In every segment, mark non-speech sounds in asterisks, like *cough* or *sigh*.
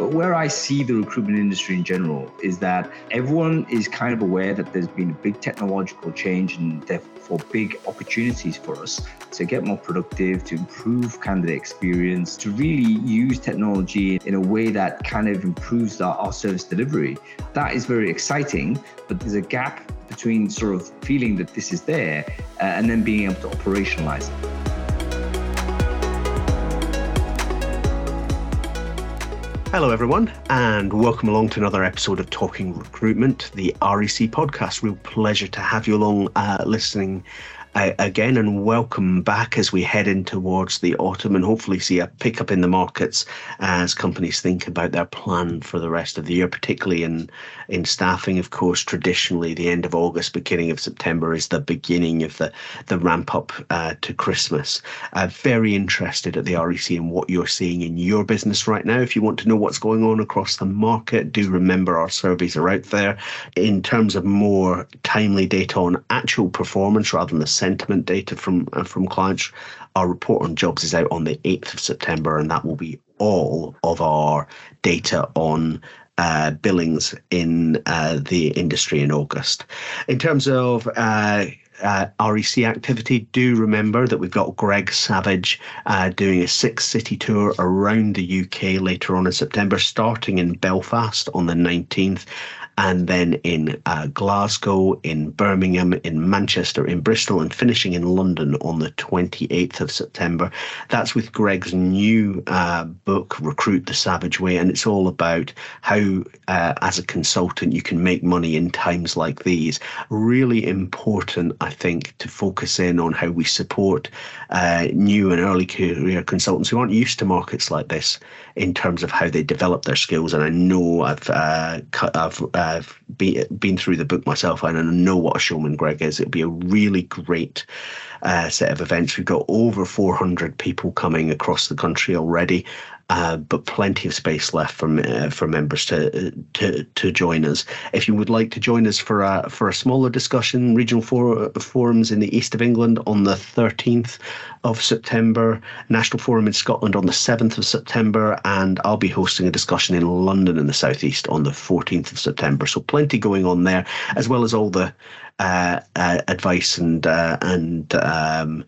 But where I see the recruitment industry in general is that everyone is kind of aware that there's been a big technological change and therefore big opportunities for us to get more productive, to improve candidate experience, to really use technology in a way that kind of improves our, our service delivery. That is very exciting, but there's a gap between sort of feeling that this is there uh, and then being able to operationalize it. Hello, everyone, and welcome along to another episode of Talking Recruitment, the REC podcast. Real pleasure to have you along uh, listening again and welcome back as we head in towards the autumn and hopefully see a pickup in the markets as companies think about their plan for the rest of the year, particularly in, in staffing. Of course, traditionally, the end of August, beginning of September is the beginning of the, the ramp up uh, to Christmas. Uh, very interested at the REC and what you're seeing in your business right now. If you want to know what's going on across the market, do remember our surveys are out there in terms of more timely data on actual performance rather than the sentiment data from uh, from clients. Our report on jobs is out on the 8th of September, and that will be all of our data on uh, billings in uh, the industry in August. In terms of uh, uh, REC activity, do remember that we've got Greg Savage uh, doing a six city tour around the UK later on in September, starting in Belfast on the 19th and then in uh, Glasgow, in Birmingham, in Manchester, in Bristol, and finishing in London on the 28th of September. That's with Greg's new uh, book, Recruit the Savage Way, and it's all about how, uh, as a consultant, you can make money in times like these. Really important, I think, to focus in on how we support uh, new and early career consultants who aren't used to markets like this in terms of how they develop their skills. And I know I've uh, I've I've been been through the book myself, and I know what a showman Greg is. It'll be a really great uh, set of events. We've got over 400 people coming across the country already, uh, but plenty of space left for uh, for members to to to join us. If you would like to join us for a for a smaller discussion, regional for, forums in the east of England on the 13th of September, National Forum in Scotland on the 7th of September, and I'll be hosting a discussion in London in the southeast on the 14th of September. So plenty going on there, as well as all the uh, uh, advice and uh, and um,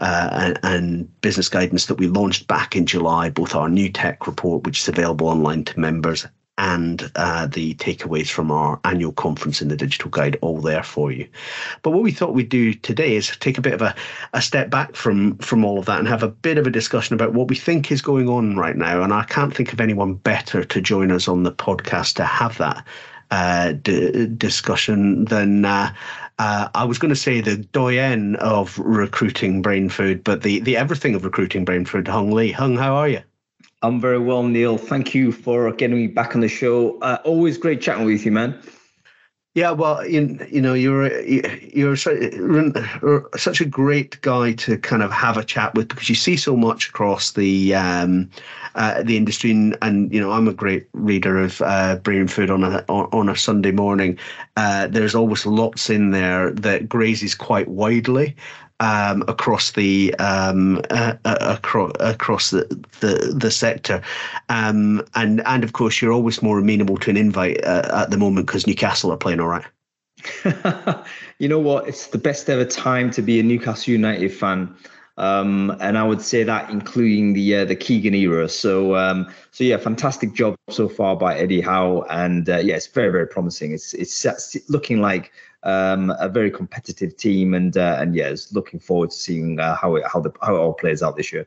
uh, and, and, business guidance that we launched back in July, both our new tech report, which is available online to members, and uh, the takeaways from our annual conference in the digital guide all there for you. But what we thought we'd do today is take a bit of a, a step back from from all of that and have a bit of a discussion about what we think is going on right now. And I can't think of anyone better to join us on the podcast to have that uh, d- discussion than uh, uh, I was going to say the doyen of recruiting brain food, but the, the everything of Recruiting Brainfood, Hung Lee. Hung, how are you? I'm very well, Neil. Thank you for getting me back on the show. Uh, always great chatting with you, man. Yeah, well, you, you know, you're you're such a great guy to kind of have a chat with because you see so much across the um, uh, the industry, and, and, you know, I'm a great reader of uh, Brainfood on a on a Sunday morning. Uh, there's always lots in there that grazes quite widely, um, across the um, uh, uh, across across the the, the sector, um, and and of course you're always more amenable to an invite uh, at the moment because Newcastle are playing all right. *laughs* you know what? It's the best ever time to be a Newcastle United fan. Um, and I would say that including the uh, the Keegan era. So um, so yeah, fantastic job so far by Eddie Howe, and uh, yeah, it's very very promising. It's it's looking like um, a very competitive team, and uh, and yeah, looking forward to seeing uh, how it how the how it all plays out this year.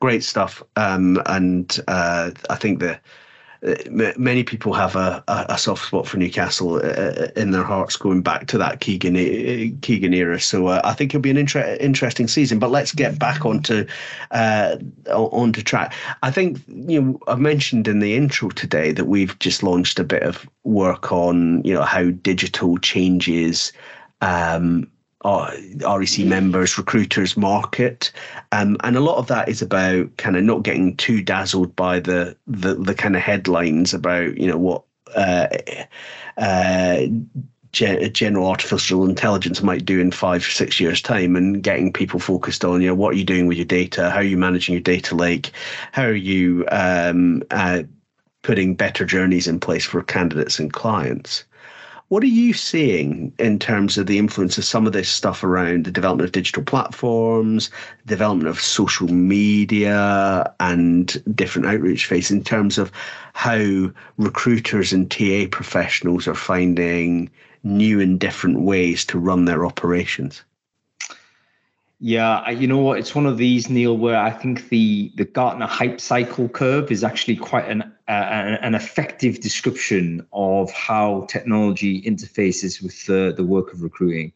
Great stuff, um, and uh, I think the many people have a, a, soft spot for Newcastle uh, uh, in their hearts going back to that Keegan Keegan era. So uh, I think it'll be an inter- interesting season. But let's get back onto uh, onto track. I think you know I've mentioned in the intro today that we've just launched a bit of work on you know how digital changes. Um, REC members, recruiters market, um, and a lot of that is about kind of not getting too dazzled by the the, the kind of headlines about you know what uh, uh, general artificial intelligence might do in five six years time and getting people focused on you know what are you doing with your data? How are you managing your data lake? How are you um, uh, putting better journeys in place for candidates and clients. What are you seeing in terms of the influence of some of this stuff around the development of digital platforms, development of social media, and different outreach phase in terms of how recruiters and TA professionals are finding new and different ways to run their operations? Yeah, you know what? It's one of these, Neil, where I think the the Gartner hype cycle curve is actually quite an uh, an effective description of how technology interfaces with the the work of recruiting.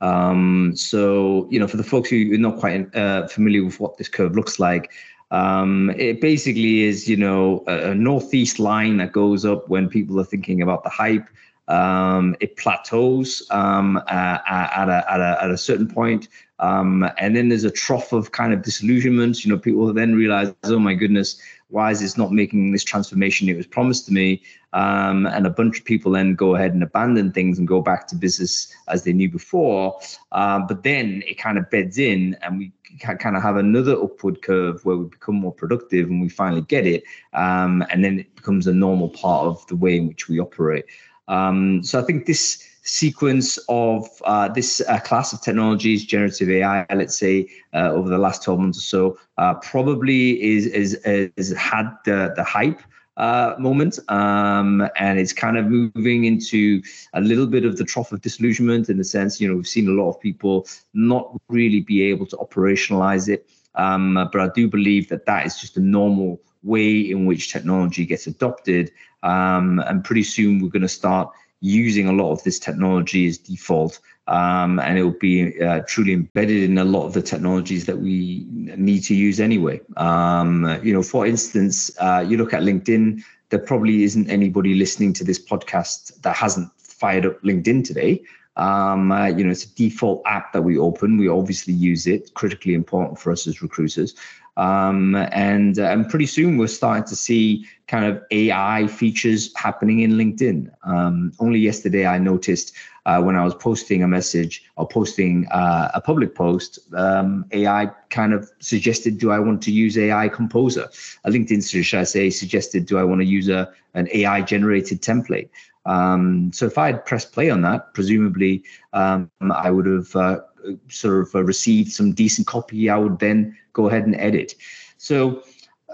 Um, so, you know, for the folks who are not quite uh, familiar with what this curve looks like, um, it basically is, you know, a, a northeast line that goes up when people are thinking about the hype. Um, it plateaus um, uh, at, a, at, a, at a certain point, um, and then there's a trough of kind of disillusionment. You know, people then realize, oh my goodness, why is this not making this transformation it was promised to me? Um, and a bunch of people then go ahead and abandon things and go back to business as they knew before. Uh, but then it kind of beds in, and we kind of have another upward curve where we become more productive and we finally get it. Um, and then it becomes a normal part of the way in which we operate. Um, so I think this sequence of uh, this uh, class of technologies, generative AI, let's say, uh, over the last 12 months or so, uh, probably is, is, is had the, the hype uh, moment. Um, and it's kind of moving into a little bit of the trough of disillusionment in the sense, you know, we've seen a lot of people not really be able to operationalize it. Um, but I do believe that that is just a normal way in which technology gets adopted. Um, and pretty soon we're going to start using a lot of this technology as default. Um, and it will be uh, truly embedded in a lot of the technologies that we need to use anyway. Um, you know, for instance, uh, you look at LinkedIn, there probably isn't anybody listening to this podcast that hasn't fired up LinkedIn today. Um, uh, you know, it's a default app that we open. We obviously use it, critically important for us as recruiters. Um, and uh, and pretty soon we're starting to see kind of AI features happening in LinkedIn. Um, only yesterday I noticed uh, when I was posting a message or posting uh, a public post, um, AI kind of suggested, do I want to use AI Composer? A LinkedIn, should I say, suggested, do I want to use a an AI generated template? Um, so if I had pressed play on that, presumably um, I would have uh, sort of uh, received some decent copy. I would then go ahead and edit. So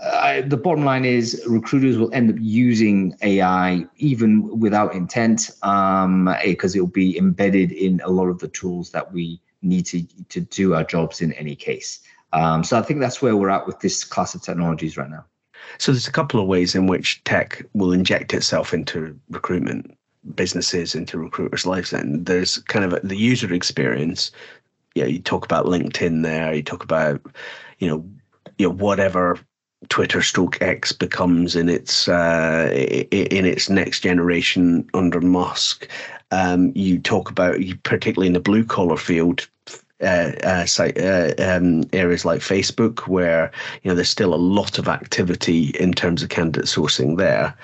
uh, the bottom line is recruiters will end up using AI even without intent because um, it will be embedded in a lot of the tools that we need to, to do our jobs in any case. Um, so I think that's where we're at with this class of technologies right now. So there's a couple of ways in which tech will inject itself into recruitment businesses, into recruiters' lives. And there's kind of the user experience. Yeah, you talk about LinkedIn there. You talk about, you know, you know whatever Twitter stroke X becomes in its uh, in its next generation under Musk. Um, you talk about, particularly in the blue collar field, uh, uh, site, uh, um, areas like Facebook, where you know there's still a lot of activity in terms of candidate sourcing there,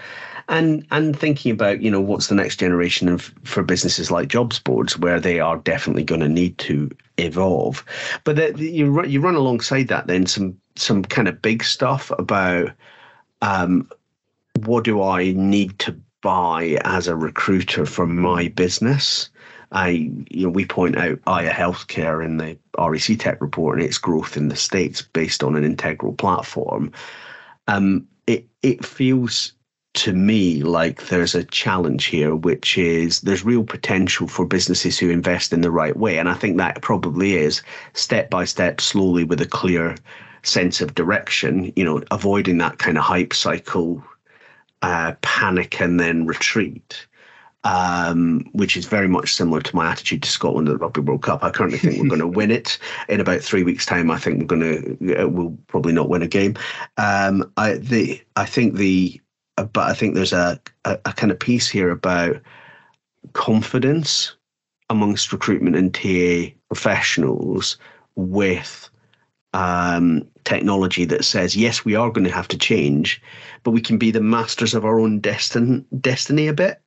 and and thinking about you know what's the next generation of for businesses like jobs boards, where they are definitely going to need to evolve. But the, you you run alongside that then some some kind of big stuff about um, what do I need to buy as a recruiter for my business I, you know, we point out Aya Healthcare in the REC Tech report and its growth in the states based on an integral platform. Um, it it feels to me like there's a challenge here, which is there's real potential for businesses who invest in the right way, and I think that probably is step by step, slowly with a clear sense of direction. You know, avoiding that kind of hype cycle, uh, panic, and then retreat um, which is very much similar to my attitude to Scotland at the Rugby World Cup. I currently think we're going to win it. In about three weeks' time, I think we're going to we'll probably not win a game. Um, I the I think the but I think there's a, a, a kind of piece here about confidence amongst recruitment and TA professionals with um, technology that says yes, we are going to have to change, but we can be the masters of our own destin- destiny a bit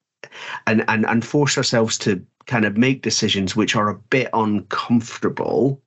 and and and force ourselves to kind of make decisions which are a bit uncomfortable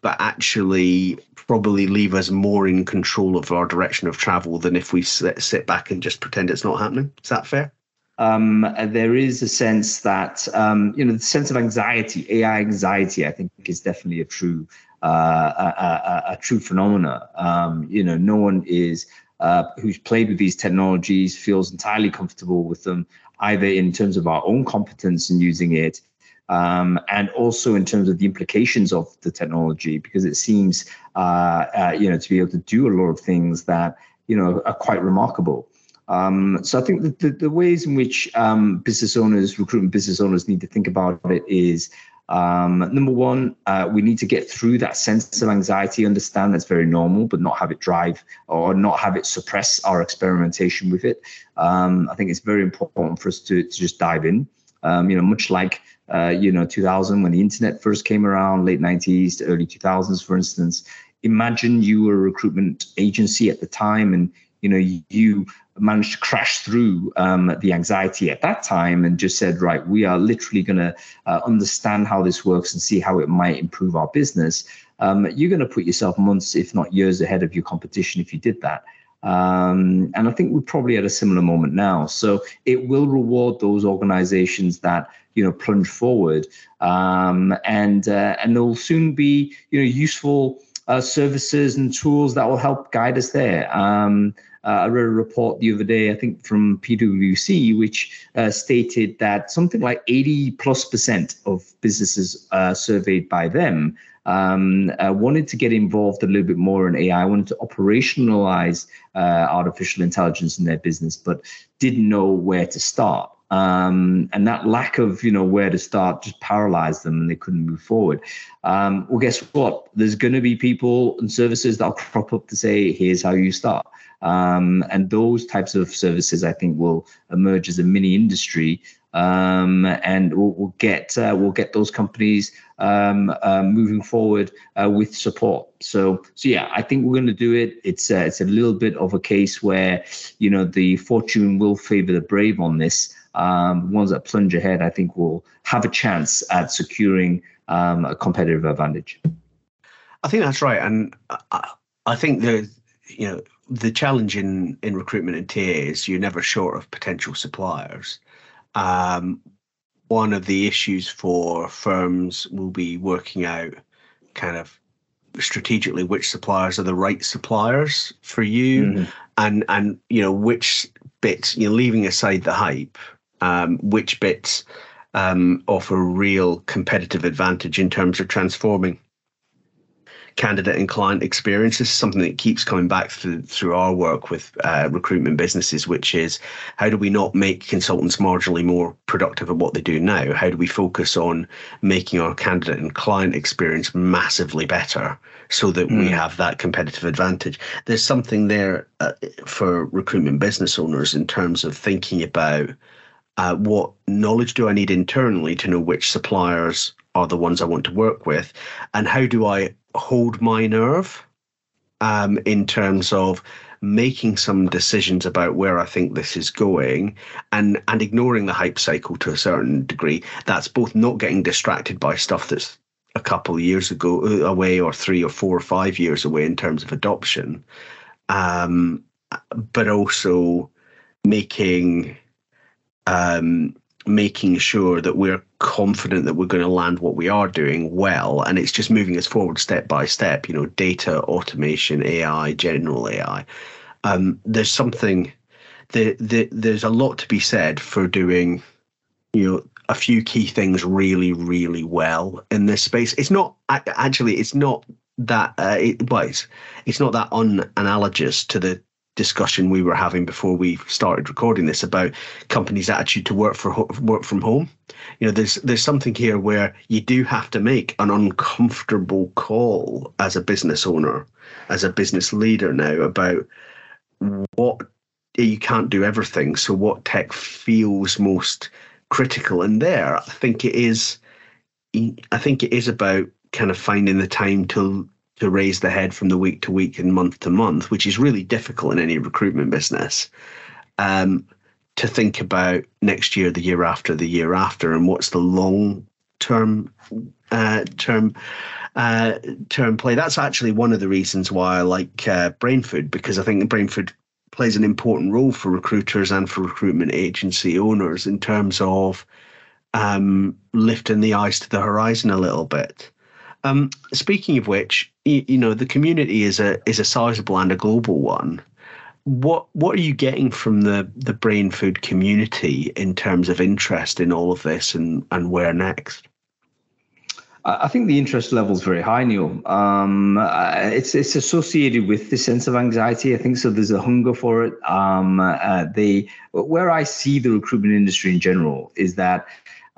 but actually probably leave us more in control of our direction of travel than if we sit, back and just pretend it's not happening. Is that fair? Um, there is a sense that um, you know the sense of anxiety, AI anxiety, I think is definitely a true uh, a, a, a, true phenomena. Um, you know, no one is uh, who's played with these technologies feels entirely comfortable with them, either in terms of our own competence in using it, um, and also in terms of the implications of the technology, because it seems, uh, uh, you know, to be able to do a lot of things that you know are quite remarkable. Um, so I think the, the ways in which um, business owners, recruitment business owners, need to think about it is um, number one, uh, we need to get through that sense of anxiety, understand that's very normal, but not have it drive or not have it suppress our experimentation with it. Um, I think it's very important for us to, to just dive in. Um, you know, much like uh, you know 2000 when the internet first came around, late 90s to early 2000s, for instance. Imagine you were a recruitment agency at the time, and you know you managed to crash through um, the anxiety at that time and just said, right, we are literally going to uh, understand how this works and see how it might improve our business. Um, you're going to put yourself months, if not years, ahead of your competition if you did that. Um, and I think we're probably at a similar moment now. So it will reward those organizations that you know plunge forward, um, and uh, and there'll soon be you know useful uh, services and tools that will help guide us there. Um, I read a report the other day, I think from PwC, which uh, stated that something like 80 plus percent of businesses uh, surveyed by them um, uh, wanted to get involved a little bit more in AI, wanted to operationalize uh, artificial intelligence in their business, but didn't know where to start. Um, and that lack of you know where to start just paralyzed them and they couldn't move forward um, well guess what there's going to be people and services that'll crop up to say here's how you start um, and those types of services, I think, will emerge as a mini industry, um, and we'll, we'll get uh, we'll get those companies um, uh, moving forward uh, with support. So, so yeah, I think we're going to do it. It's uh, it's a little bit of a case where you know the fortune will favor the brave on this. Um, ones that plunge ahead, I think, will have a chance at securing um, a competitive advantage. I think that's right, and I, I think the you know the challenge in in recruitment and TA is you're never short of potential suppliers. Um, one of the issues for firms will be working out kind of strategically which suppliers are the right suppliers for you mm-hmm. and and you know which bits you know leaving aside the hype um, which bits um, offer real competitive advantage in terms of transforming candidate and client experience. This is something that keeps coming back through, through our work with uh, recruitment businesses, which is how do we not make consultants marginally more productive at what they do now? How do we focus on making our candidate and client experience massively better so that mm. we hmm. have that competitive advantage? There's something there uh, for recruitment business owners in terms of thinking about. Uh, what knowledge do I need internally to know which suppliers are the ones I want to work with? And how do I hold my nerve um, in terms of making some decisions about where I think this is going and and ignoring the hype cycle to a certain degree. That's both not getting distracted by stuff that's a couple of years ago uh, away or three or four or five years away in terms of adoption, um, but also making um, making sure that we're confident that we're going to land what we are doing well and it's just moving us forward step by step you know data automation ai general ai um, there's something the, the, there's a lot to be said for doing you know a few key things really really well in this space. It's not actually it's not that uh, it, well, it's, it's not that unanalogous to the discussion we were having before we started recording this about companies' attitude to work for work from home. You know, there's there's something here where you do have to make an uncomfortable call as a business owner, as a business leader now about what you can't do everything. So what tech feels most critical, and there, I think it is. I think it is about kind of finding the time to to raise the head from the week to week and month to month, which is really difficult in any recruitment business. Um, to think about next year, the year after, the year after, and what's the long term uh, term uh, term play. That's actually one of the reasons why I like uh, Brainfood because I think Brainfood plays an important role for recruiters and for recruitment agency owners in terms of um, lifting the eyes to the horizon a little bit. Um, speaking of which, you, you, know the community is a is a sizable and a global one. What what are you getting from the the Brainfood community in terms of interest in all of this and and where next? I think the interest level is very high, Neil. Um, it's it's associated with the sense of anxiety. I think so. There's a hunger for it. Um, uh, they where I see the recruitment industry in general is that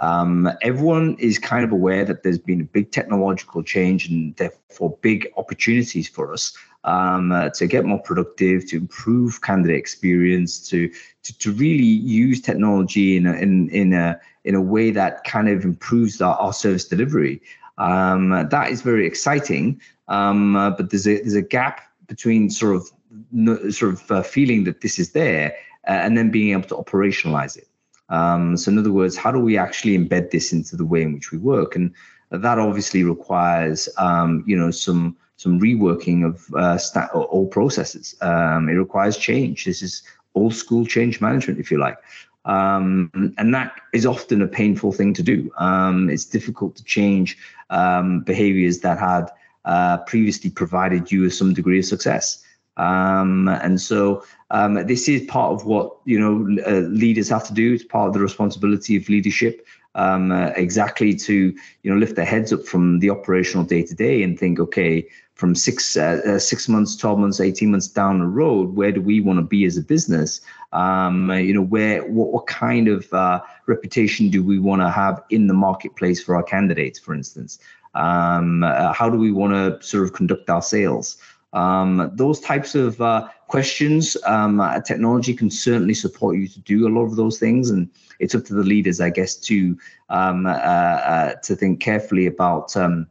um, everyone is kind of aware that there's been a big technological change and therefore big opportunities for us um, uh, to get more productive, to improve candidate experience, to to, to really use technology in a, in in a in a way that kind of improves our, our service delivery. Um, that is very exciting, um, uh, but there's a there's a gap between sort of sort of uh, feeling that this is there uh, and then being able to operationalize it. Um, so, in other words, how do we actually embed this into the way in which we work? And that obviously requires, um, you know, some some reworking of uh, sta- all processes. Um, it requires change. This is old school change management, if you like. Um, and that is often a painful thing to do. Um, it's difficult to change um, behaviors that had uh, previously provided you with some degree of success. Um, and so um, this is part of what you know uh, leaders have to do. It's part of the responsibility of leadership. Um, uh, exactly to you know lift their heads up from the operational day to day and think, okay, from six uh, uh, six months, twelve months, eighteen months down the road, where do we want to be as a business? Um, you know, where what, what kind of uh, reputation do we want to have in the marketplace for our candidates, for instance? Um, uh, how do we want to sort of conduct our sales? Um, those types of uh, questions, um, uh, technology can certainly support you to do a lot of those things, and it's up to the leaders, I guess, to um, uh, uh, to think carefully about um,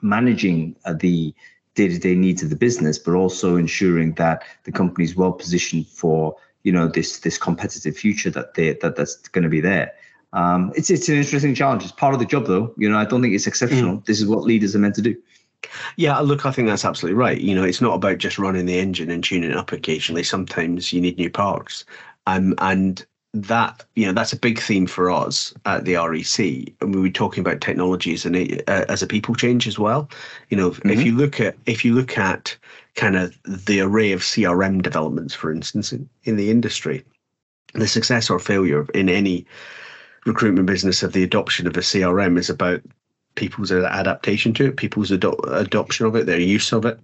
managing uh, the day-to-day needs of the business, but also ensuring that the company is well positioned for you know this this competitive future that they that that's going to be there. Um, it's it's an interesting challenge. It's part of the job, though. You know, I don't think it's exceptional. Mm. This is what leaders are meant to do. Yeah, look, I think that's absolutely right. You know, it's not about just running the engine and tuning it up occasionally. Sometimes you need new parts. Um, and that you know that's a big theme for us at the REC, and we were talking about technologies and uh, as a people change as well. You know, mm-hmm. if you look at if you look at kind of the array of CRM developments, for instance, in, in the industry, the success or failure in any recruitment business of the adoption of a CRM is about people's adaptation to it, people's ado- adoption of it, their use of it,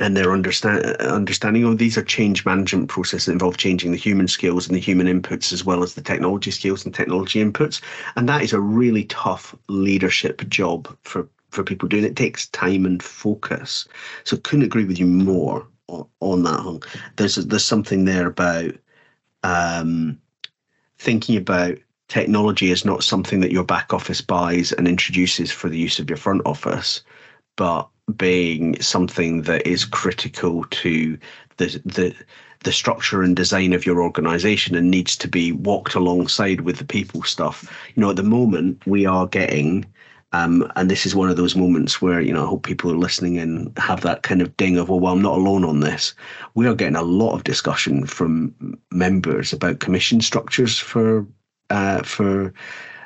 and their understand understanding of these are change management processes that involve changing the human skills and the human inputs as well as the technology skills and technology inputs. And that is a really tough leadership job for for people doing it. takes time and focus. So couldn't agree with you more on, on that. Hung. There's there's something there about um, thinking about technology is not something that your back office buys and introduces for the use of your front office, but being something that is critical to the the the structure and design of your organization and needs to be walked alongside with the people stuff. You know, at the moment we are getting um, and this is one of those moments where you know I hope people are listening and have that kind of ding of, well, well, I'm not alone on this. We are getting a lot of discussion from members about commission structures for uh, for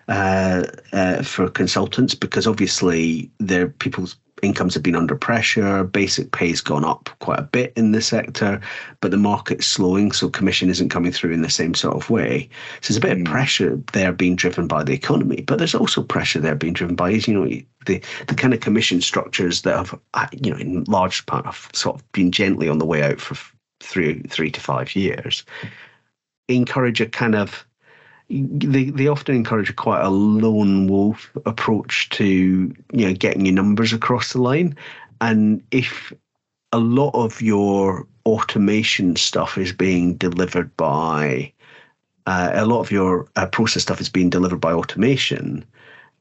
uh, uh, for consultants because obviously their people's incomes have been under pressure. Basic pay's gone up quite a bit in the sector, but the market's slowing, so commission isn't coming through in the same sort of way. So there's a bit mm. of pressure there being driven by the economy, but there's also pressure there being driven by you know the the kind of commission structures that have uh, you know in large part have sort of been gently on the way out for three three to five years. Encourage a kind of they they often encourage quite a lone wolf approach to you know getting your numbers across the line, and if a lot of your automation stuff is being delivered by uh, a lot of your uh, process stuff is being delivered by automation,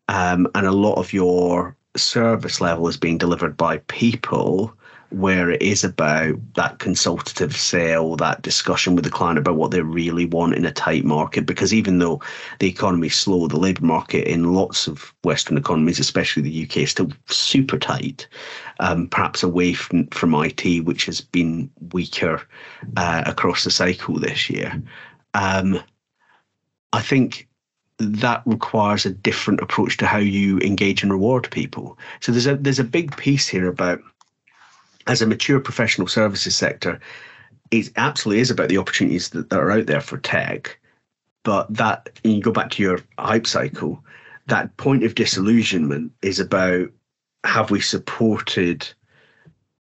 um, and a lot of your service level is being delivered by people where it is about that consultative sale, that discussion with the client about what they really want in a tight market. Because even though the economy is slow, the labour market in lots of Western economies, especially the UK, is still super tight. Um, perhaps away from, from IT, which has been weaker uh, across the cycle this year. Um, I think that requires a different approach to how you engage and reward people. So there's a there's a big piece here about as a mature professional services sector, it absolutely is about the opportunities that, that are out there for tech. But that, you go back to your hype cycle, that point of disillusionment is about have we supported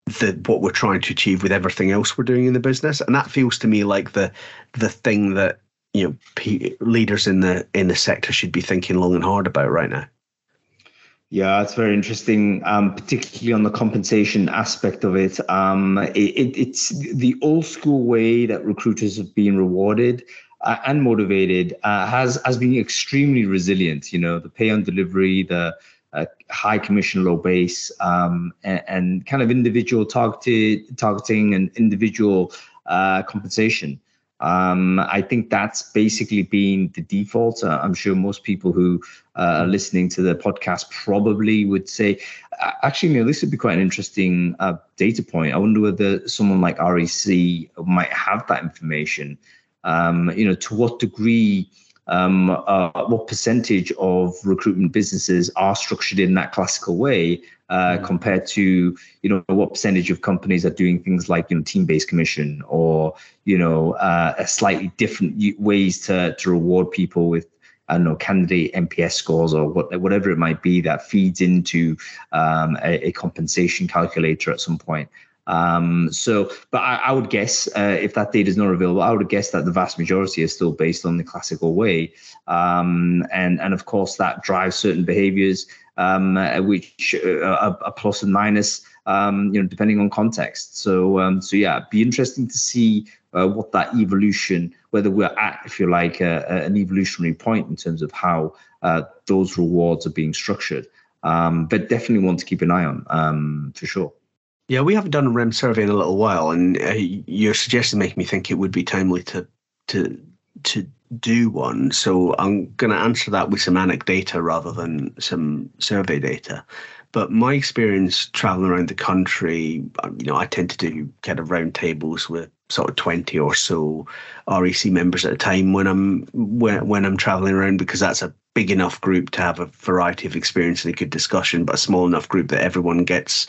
the what we're trying to achieve with everything else we're doing in the business, and that feels to me like the the thing that you know leaders in the in the sector should be thinking long and hard about right now. Yeah, it's very interesting, um, particularly on the compensation aspect of it. Um, it, it. It's the old school way that recruiters have been rewarded uh, and motivated uh, has has been extremely resilient. You know, the pay on delivery, the uh, high commission, low base, um, and, and, kind of individual targeted targeting and individual uh, compensation. Um, I think that's basically been the default. Uh, I'm sure most people who uh, are listening to the podcast probably would say, actually, you know, this would be quite an interesting uh, data point. I wonder whether someone like REC might have that information. Um, you know, to what degree um, uh, what percentage of recruitment businesses are structured in that classical way uh, mm. compared to you know what percentage of companies are doing things like you know team-based commission or you know uh, a slightly different ways to to reward people with I don't know candidate NPS scores or what, whatever it might be that feeds into um, a, a, compensation calculator at some point. Um, so, but I, I would guess uh, if that data is not available, I would guess that the vast majority is still based on the classical way, um, and and of course that drives certain behaviors, um, which uh, are, are plus and minus, um, you know, depending on context. So, um, so yeah, be interesting to see uh, what that evolution, whether we're at, if you like, an evolutionary point in terms of how uh, those rewards are being structured. Um, but definitely want to keep an eye on for sure. Yeah, we haven't done a REM survey in a little while, and uh, your suggestion making me think it would be timely to to to do one. So I'm going to answer that with some anecdata rather than some survey data. But my experience traveling around the country, um, you know, I tend to do kind of roundtables with sort of 20 or so REC members at a time when I'm when, when I'm traveling around because that's a big enough group to have a variety of experience and a good discussion, but a small enough group that everyone gets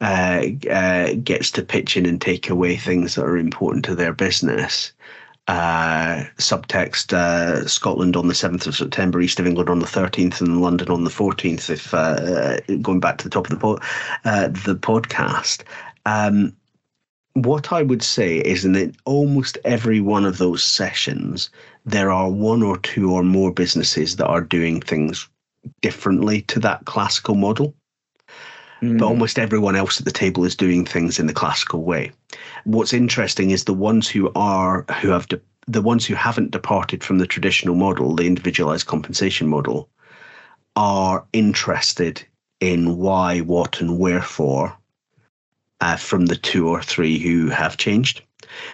uh, uh, gets to pitch in and take away things that are important to their business. Uh, subtext uh, Scotland on the 7th of September, East of England on the 13th, and London on the 14th. If uh, going back to the top of the po- uh, the podcast, um, what I would say is in almost every one of those sessions, there are one or two or more businesses that are doing things differently to that classical model. Mm. But almost everyone else at the table is doing things in the classical way. What's interesting is the ones who are who have de- the ones who haven't departed from the traditional model, the individualized compensation model, are interested in why, what, and wherefore uh, from the two or three who have changed.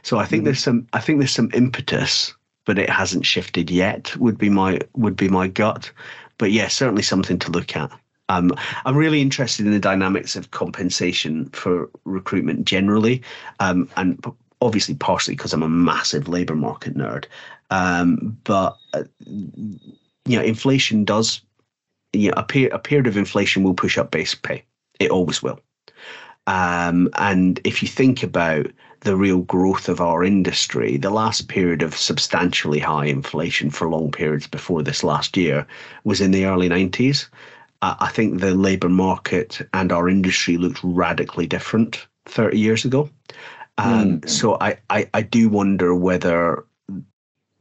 So I think mm. there's some I think there's some impetus, but it hasn't shifted yet. Would be my would be my gut. But yeah, certainly something to look at. Um, I'm really interested in the dynamics of compensation for recruitment generally, um, and obviously partially because I'm a massive labour market nerd. Um, but uh, you know, inflation does, you know, a, per- a period of inflation will push up base pay. It always will. Um, and if you think about the real growth of our industry, the last period of substantially high inflation for long periods before this last year was in the early 90s. I think the labour market and our industry looked radically different 30 years ago. Um, mm. So I, I, I do wonder whether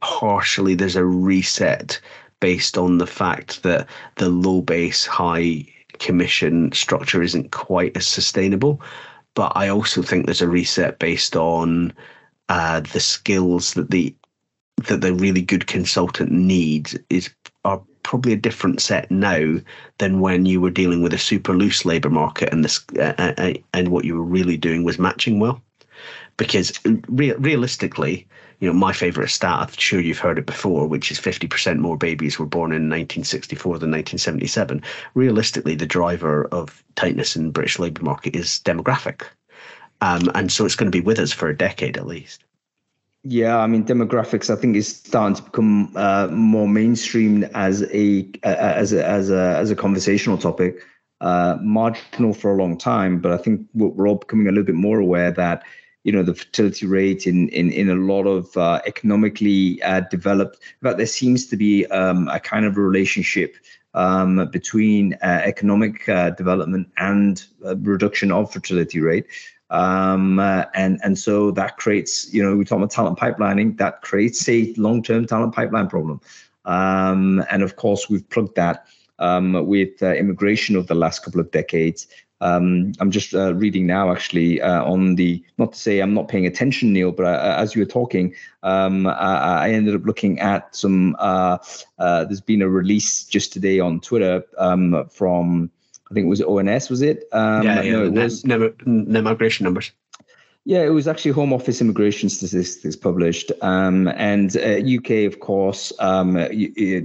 partially there's a reset based on the fact that the low base, high commission structure isn't quite as sustainable. But I also think there's a reset based on uh, the skills that the that the really good consultant needs is are probably a different set now than when you were dealing with a super loose labour market and this uh, uh, uh, and what you were really doing was matching well. Because re- realistically, you know, my favourite stat, I'm sure you've heard it before, which is 50% more babies were born in 1964 than 1977. Realistically, the driver of tightness in British labour market is demographic. Um, and so it's going to be with us for a decade at least. Yeah, I mean, demographics I think is starting to become uh, more mainstream as a as a as a as a conversational topic. Uh, marginal for a long time, but I think we're all becoming a little bit more aware that you know the fertility rate in in in a lot of uh, economically uh, developed. But there seems to be um, a kind of a relationship um, between uh, economic uh, development and reduction of fertility rate. Um, uh, and and so that creates, you know, we talk about talent pipelining. That creates a long-term talent pipeline problem. Um, and of course, we've plugged that um, with uh, immigration over the last couple of decades. Um, I'm just uh, reading now, actually, uh, on the not to say I'm not paying attention, Neil, but uh, as you were talking, um, I, I, ended up looking at some. Uh, uh, there's been a release just today on Twitter um, from I think it was ONS, was it? Um, yeah, yeah. No, it was no migration numbers. Yeah, it was actually Home Office immigration statistics published, um, and uh, UK, of course, um,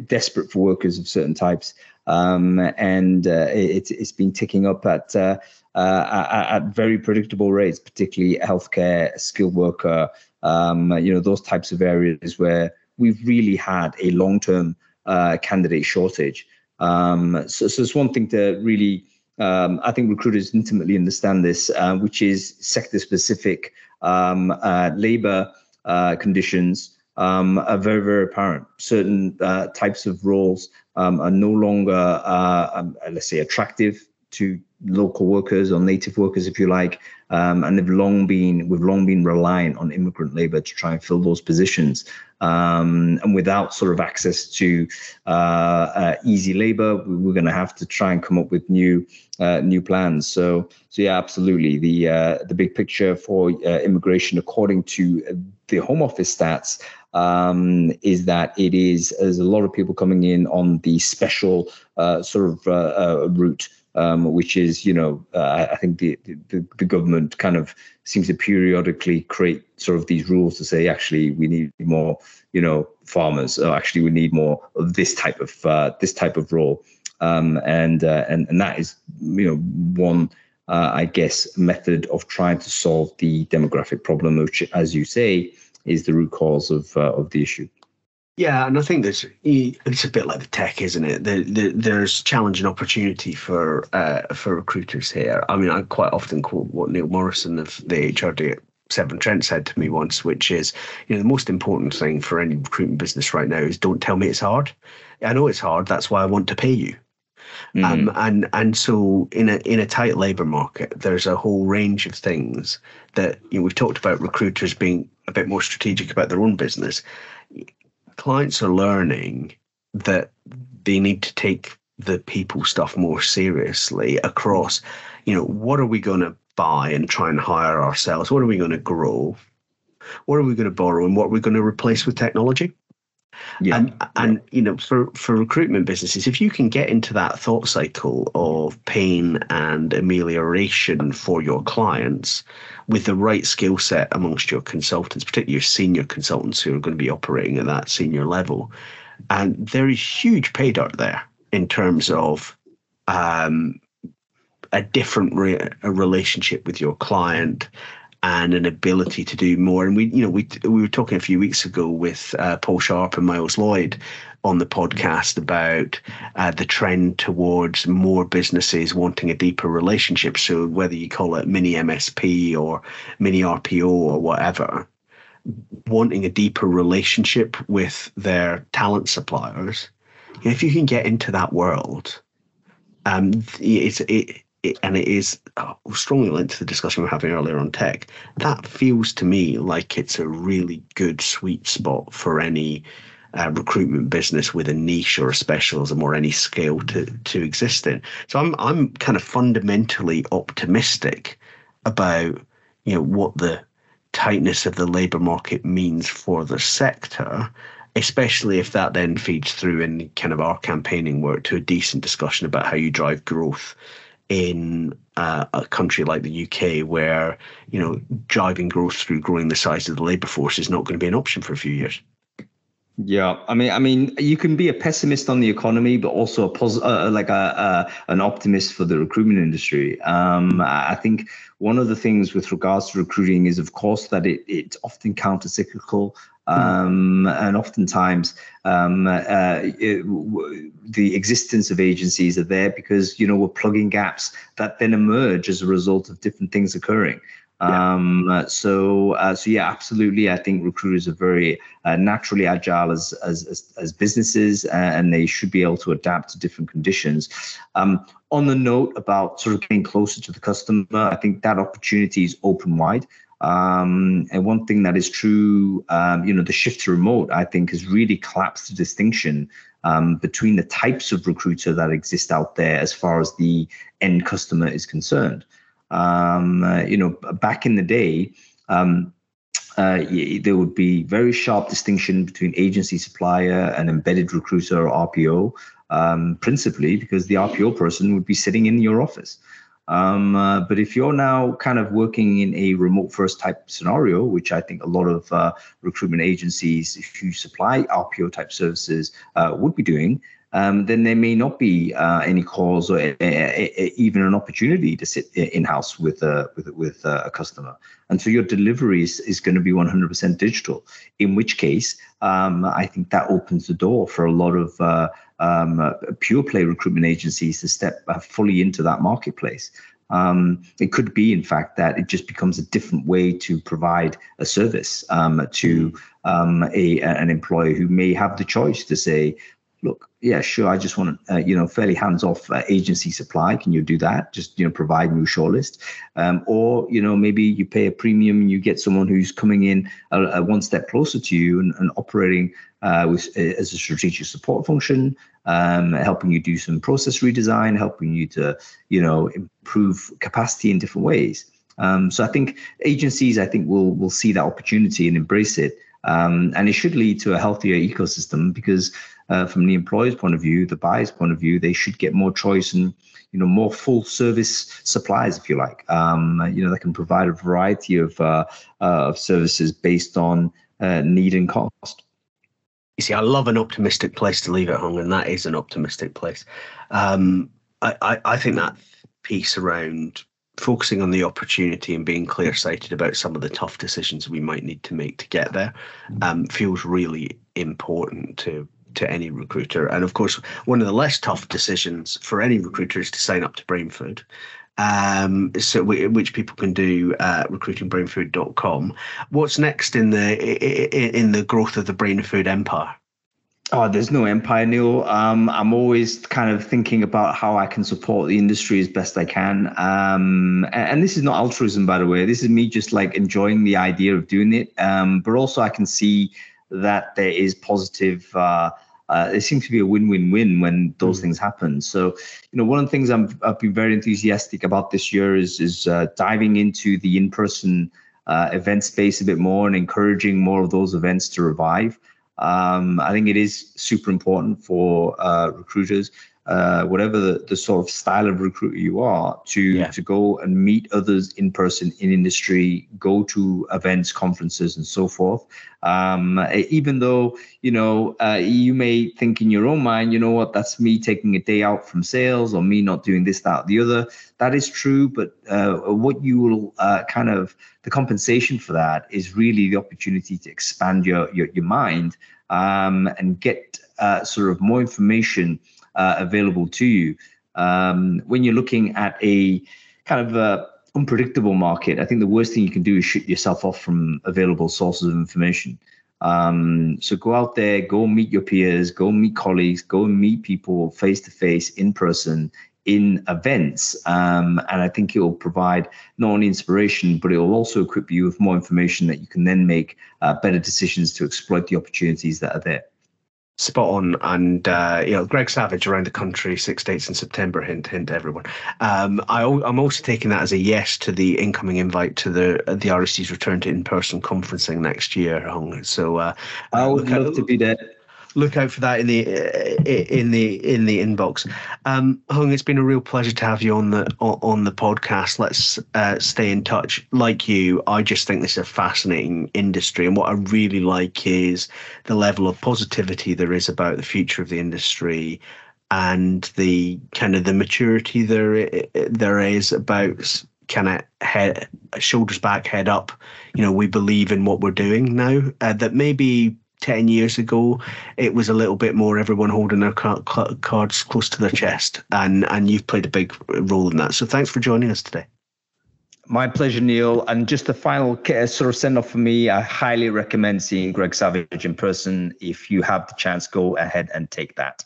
desperate for workers of certain types, um, and uh, it, has been ticking up at, uh, uh, at very predictable rates, particularly healthcare, skilled worker, um, you know, those types of areas where we've really had a long-term uh, candidate shortage. Um, so, so it's one thing to really, um, I think recruiters intimately understand this, uh, which is sector specific um, uh, labor uh, conditions um, are very, very apparent. Certain uh, types of roles um, are no longer, uh, um, let's say, attractive to local workers or native workers, if you like, um, and they've long been we've long been reliant on immigrant labor to try and fill those positions. Um, and without sort of access to uh, uh, easy labor, we're going to have to try and come up with new uh, new plans. So so yeah, absolutely. The uh, the big picture for uh, immigration, according to the Home Office stats, um, is that it is there's a lot of people coming in on the special uh, sort of route um, which is, you know, uh, I think the, the, the government kind of seems to periodically create sort of these rules to say, actually, we need more, you know, farmers. Or actually, we need more of this type of uh, this type of role, um, and uh, and and that is, you know, one. Uh, I guess method of trying to solve the demographic problem, which, as you say, is the root cause of uh, of the issue. Yeah, and I think there's it's a bit like the tech, isn't it? The, the, there's challenge and opportunity for uh, for recruiters here. I mean, I quite often quote what Neil Morrison of the HRD at Severn Trent said to me once, which is, you know, the most important thing for any recruitment business right now is don't tell me it's hard. I know it's hard. That's why I want to pay you. Mm. Um, and and so in a in a tight labour market, there's a whole range of things that you know, we've talked about recruiters being a bit more strategic about their own business clients are learning that they need to take the people stuff more seriously across, you know, what are we going to buy and try and hire ourselves? What are we going to grow? What are we going to borrow and what are we going to replace with technology? Yeah. And and you know, for for recruitment businesses, if you can get into that thought cycle of pain and amelioration for your clients, with the right skill set amongst your consultants, particularly your senior consultants who are going to be operating at that senior level. And there is huge pay dirt there in terms of um, a different re- a relationship with your client and an ability to do more. And we, you know, we we were talking a few weeks ago with uh, Paul Sharp and Miles Lloyd on the podcast about uh, the trend towards more businesses wanting a deeper relationship. So whether you call it mini MSP or mini RPO or whatever, wanting a deeper relationship with their talent suppliers. If you can get into that world, um, it's it, it, and it is oh, strongly linked to the discussion we are having earlier on tech. That feels to me like it's a really good sweet spot for any uh, recruitment business with a niche or a specialism or any scale to to exist in. So I'm I'm kind of fundamentally optimistic about you know what the tightness of the labour market means for the sector especially if that then feeds through in kind of our campaigning work to a decent discussion about how you drive growth in uh, a country like the UK, where you know driving growth through growing the size of the labour force is not going to be an option for a few years. Yeah, I mean, I mean, you can be a pessimist on the economy, but also a pos- uh, like a, a, an optimist for the recruitment industry. Um, I think one of the things with regards to recruiting is, of course, that it, it's often counter-cyclical. Hmm. Um, and oftentimes, um, uh, it, w- the existence of agencies are there because you know we're plugging gaps that then emerge as a result of different things occurring. Yeah. Um, uh, so, uh, so yeah, absolutely. I think recruiters are very uh, naturally agile as, as, as, as businesses, uh, and they should be able to adapt to different conditions. Um, on the note about sort of getting closer to the customer, I think that opportunity is open wide. Um, and one thing that is true, um, you know, the shift to remote, I think, has really collapsed the distinction um, between the types of recruiter that exist out there as far as the end customer is concerned. Um, uh, you know, back in the day, um, uh, there would be very sharp distinction between agency supplier and embedded recruiter or RPO, um, principally because the RPO person would be sitting in your office. Um, uh, but if you're now kind of working in a remote first type scenario, which I think a lot of uh, recruitment agencies who supply RPO type services uh, would be doing, um, then there may not be uh, any calls or a, a, a, even an opportunity to sit in house with a with, with a customer. And so your delivery is, is going to be 100% digital. In which case, um, I think that opens the door for a lot of uh, um, pure play recruitment agencies to step uh, fully into that marketplace. Um, it could be, in fact, that it just becomes a different way to provide a service um, to um, a, an employer who may have the choice to say, look, yeah, sure, I just want uh, you know, fairly hands-off uh, agency supply. Can you do that? Just, you know, provide a shortlist. Um, or, you know, maybe you pay a premium and you get someone who's coming in a, a one step closer to you and, and operating uh, with, uh, as a strategic support function, um, helping you do some process redesign, helping you to, you know, improve capacity in different ways. Um, so I think agencies, I think, will will see that opportunity and embrace it. Um, and it should lead to a healthier ecosystem because uh, from the employer's point of view, the buyer's point of view, they should get more choice and you know more full service suppliers, if you like. Um, you know, they can provide a variety of uh, uh, of services based on uh, need and cost. You see, I love an optimistic place to leave it, Hung, and that is an optimistic place. Um, I, I, I think that piece around focusing on the opportunity and being clear sighted about some of the tough decisions we might need to make to get there um, feels really important to to any recruiter. And of course, one of the less tough decisions for any recruiter is to sign up to Brainfood. Um, so which people can do at recruitingbrainfood.com. What's next in the in the growth of the Brainfood empire? Oh, there's no empire, Neil. Um, I'm always kind of thinking about how I can support the industry as best I can. Um, and, and, this is not altruism, by the way. This is me just like enjoying the idea of doing it. Um, but also, I can see that there is positive. Uh, uh, it seems to be a win-win-win when those mm. things happen. So, you know, one of the things i have been very enthusiastic about this year is is uh, diving into the in-person uh, event space a bit more and encouraging more of those events to revive. Um, I think it is super important for uh, recruiters uh, whatever the, the sort of style of recruiter you are, to yeah. to go and meet others in person in industry, go to events, conferences, and so forth. Um, even though you know uh, you may think in your own mind, you know what, that's me taking a day out from sales, or me not doing this, that, the other. That is true, but uh, what you will uh, kind of the compensation for that is really the opportunity to expand your your, your mind um, and get uh, sort of more information uh, available to you. Um, when you're looking at a kind of a unpredictable market, I think the worst thing you can do is shoot yourself off from available sources of information. Um, so go out there, go meet your peers, go meet colleagues, go meet people face to face in person in events. Um, and I think it will provide not only inspiration, but it will also equip you with more information that you can then make uh, better decisions to exploit the opportunities that are there. Spot on, and uh, you know Greg Savage around the country, six dates in September. Hint, hint, everyone. Um, I, am also taking that as a yes to the incoming invite to the the REC's return to in person conferencing next year. So uh, I would love to be there look out for that in the in the in the inbox. Um, Hung, it's been a real pleasure to have you on the on the podcast. Let's uh, stay in touch. Like you, I just think this is a fascinating industry, and what I really like is the level of positivity there is about the future of the industry and the kind of the maturity there there is about kind of head shoulders back head up you know we believe in what we're doing now uh, that maybe 10 years ago, it was a little bit more everyone holding their cards close to their chest. And, and you've played a big role in that. So thanks for joining us today. My pleasure, Neil. And just a final sort of send off for me, I highly recommend seeing Greg Savage in person. If you have the chance, go ahead and take that.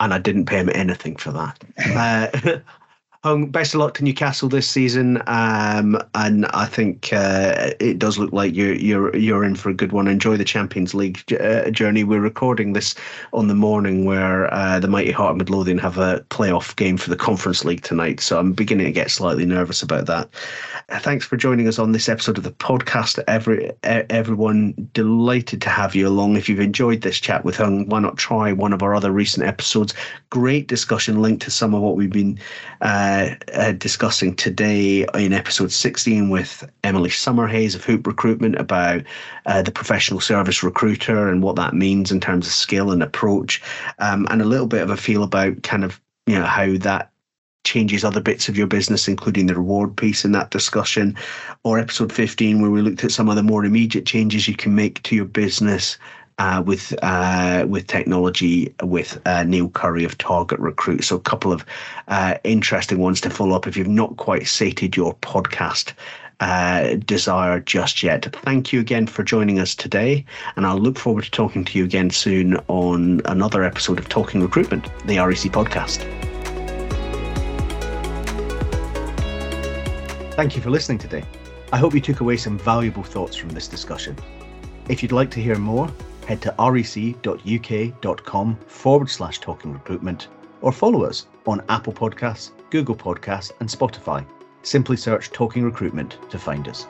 And I didn't pay him anything for that. *laughs* uh, *laughs* Hung, best of luck to Newcastle this season, um, and I think uh, it does look like you're you're you're in for a good one. Enjoy the Champions League uh, journey. We're recording this on the morning where uh, the mighty Heart of Midlothian have a playoff game for the Conference League tonight, so I'm beginning to get slightly nervous about that. Uh, thanks for joining us on this episode of the podcast. Every everyone, delighted to have you along. If you've enjoyed this chat with Hung, why not try one of our other recent episodes? Great discussion linked to some of what we've been uh, uh, uh, discussing today in episode 16 with Emily Summerhays of Hoop Recruitment about uh, the professional service recruiter and what that means in terms of skill and approach, um, and a little bit of a feel about kind of you know how that changes other bits of your business, including the reward piece in that discussion, or episode 15, where we looked at some of the more immediate changes you can make to your business uh, with uh, with technology with uh, Neil Curry of Target Recruit. So a couple of uh, interesting ones to follow up if you've not quite sated your podcast. Uh, desire just yet. Thank you again for joining us today, and I'll look forward to talking to you again soon on another episode of Talking Recruitment, the REC podcast. Thank you for listening today. I hope you took away some valuable thoughts from this discussion. If you'd like to hear more, head to rec.uk.com forward slash talking recruitment or follow us on Apple Podcasts, Google Podcasts, and Spotify. Simply search Talking Recruitment to find us.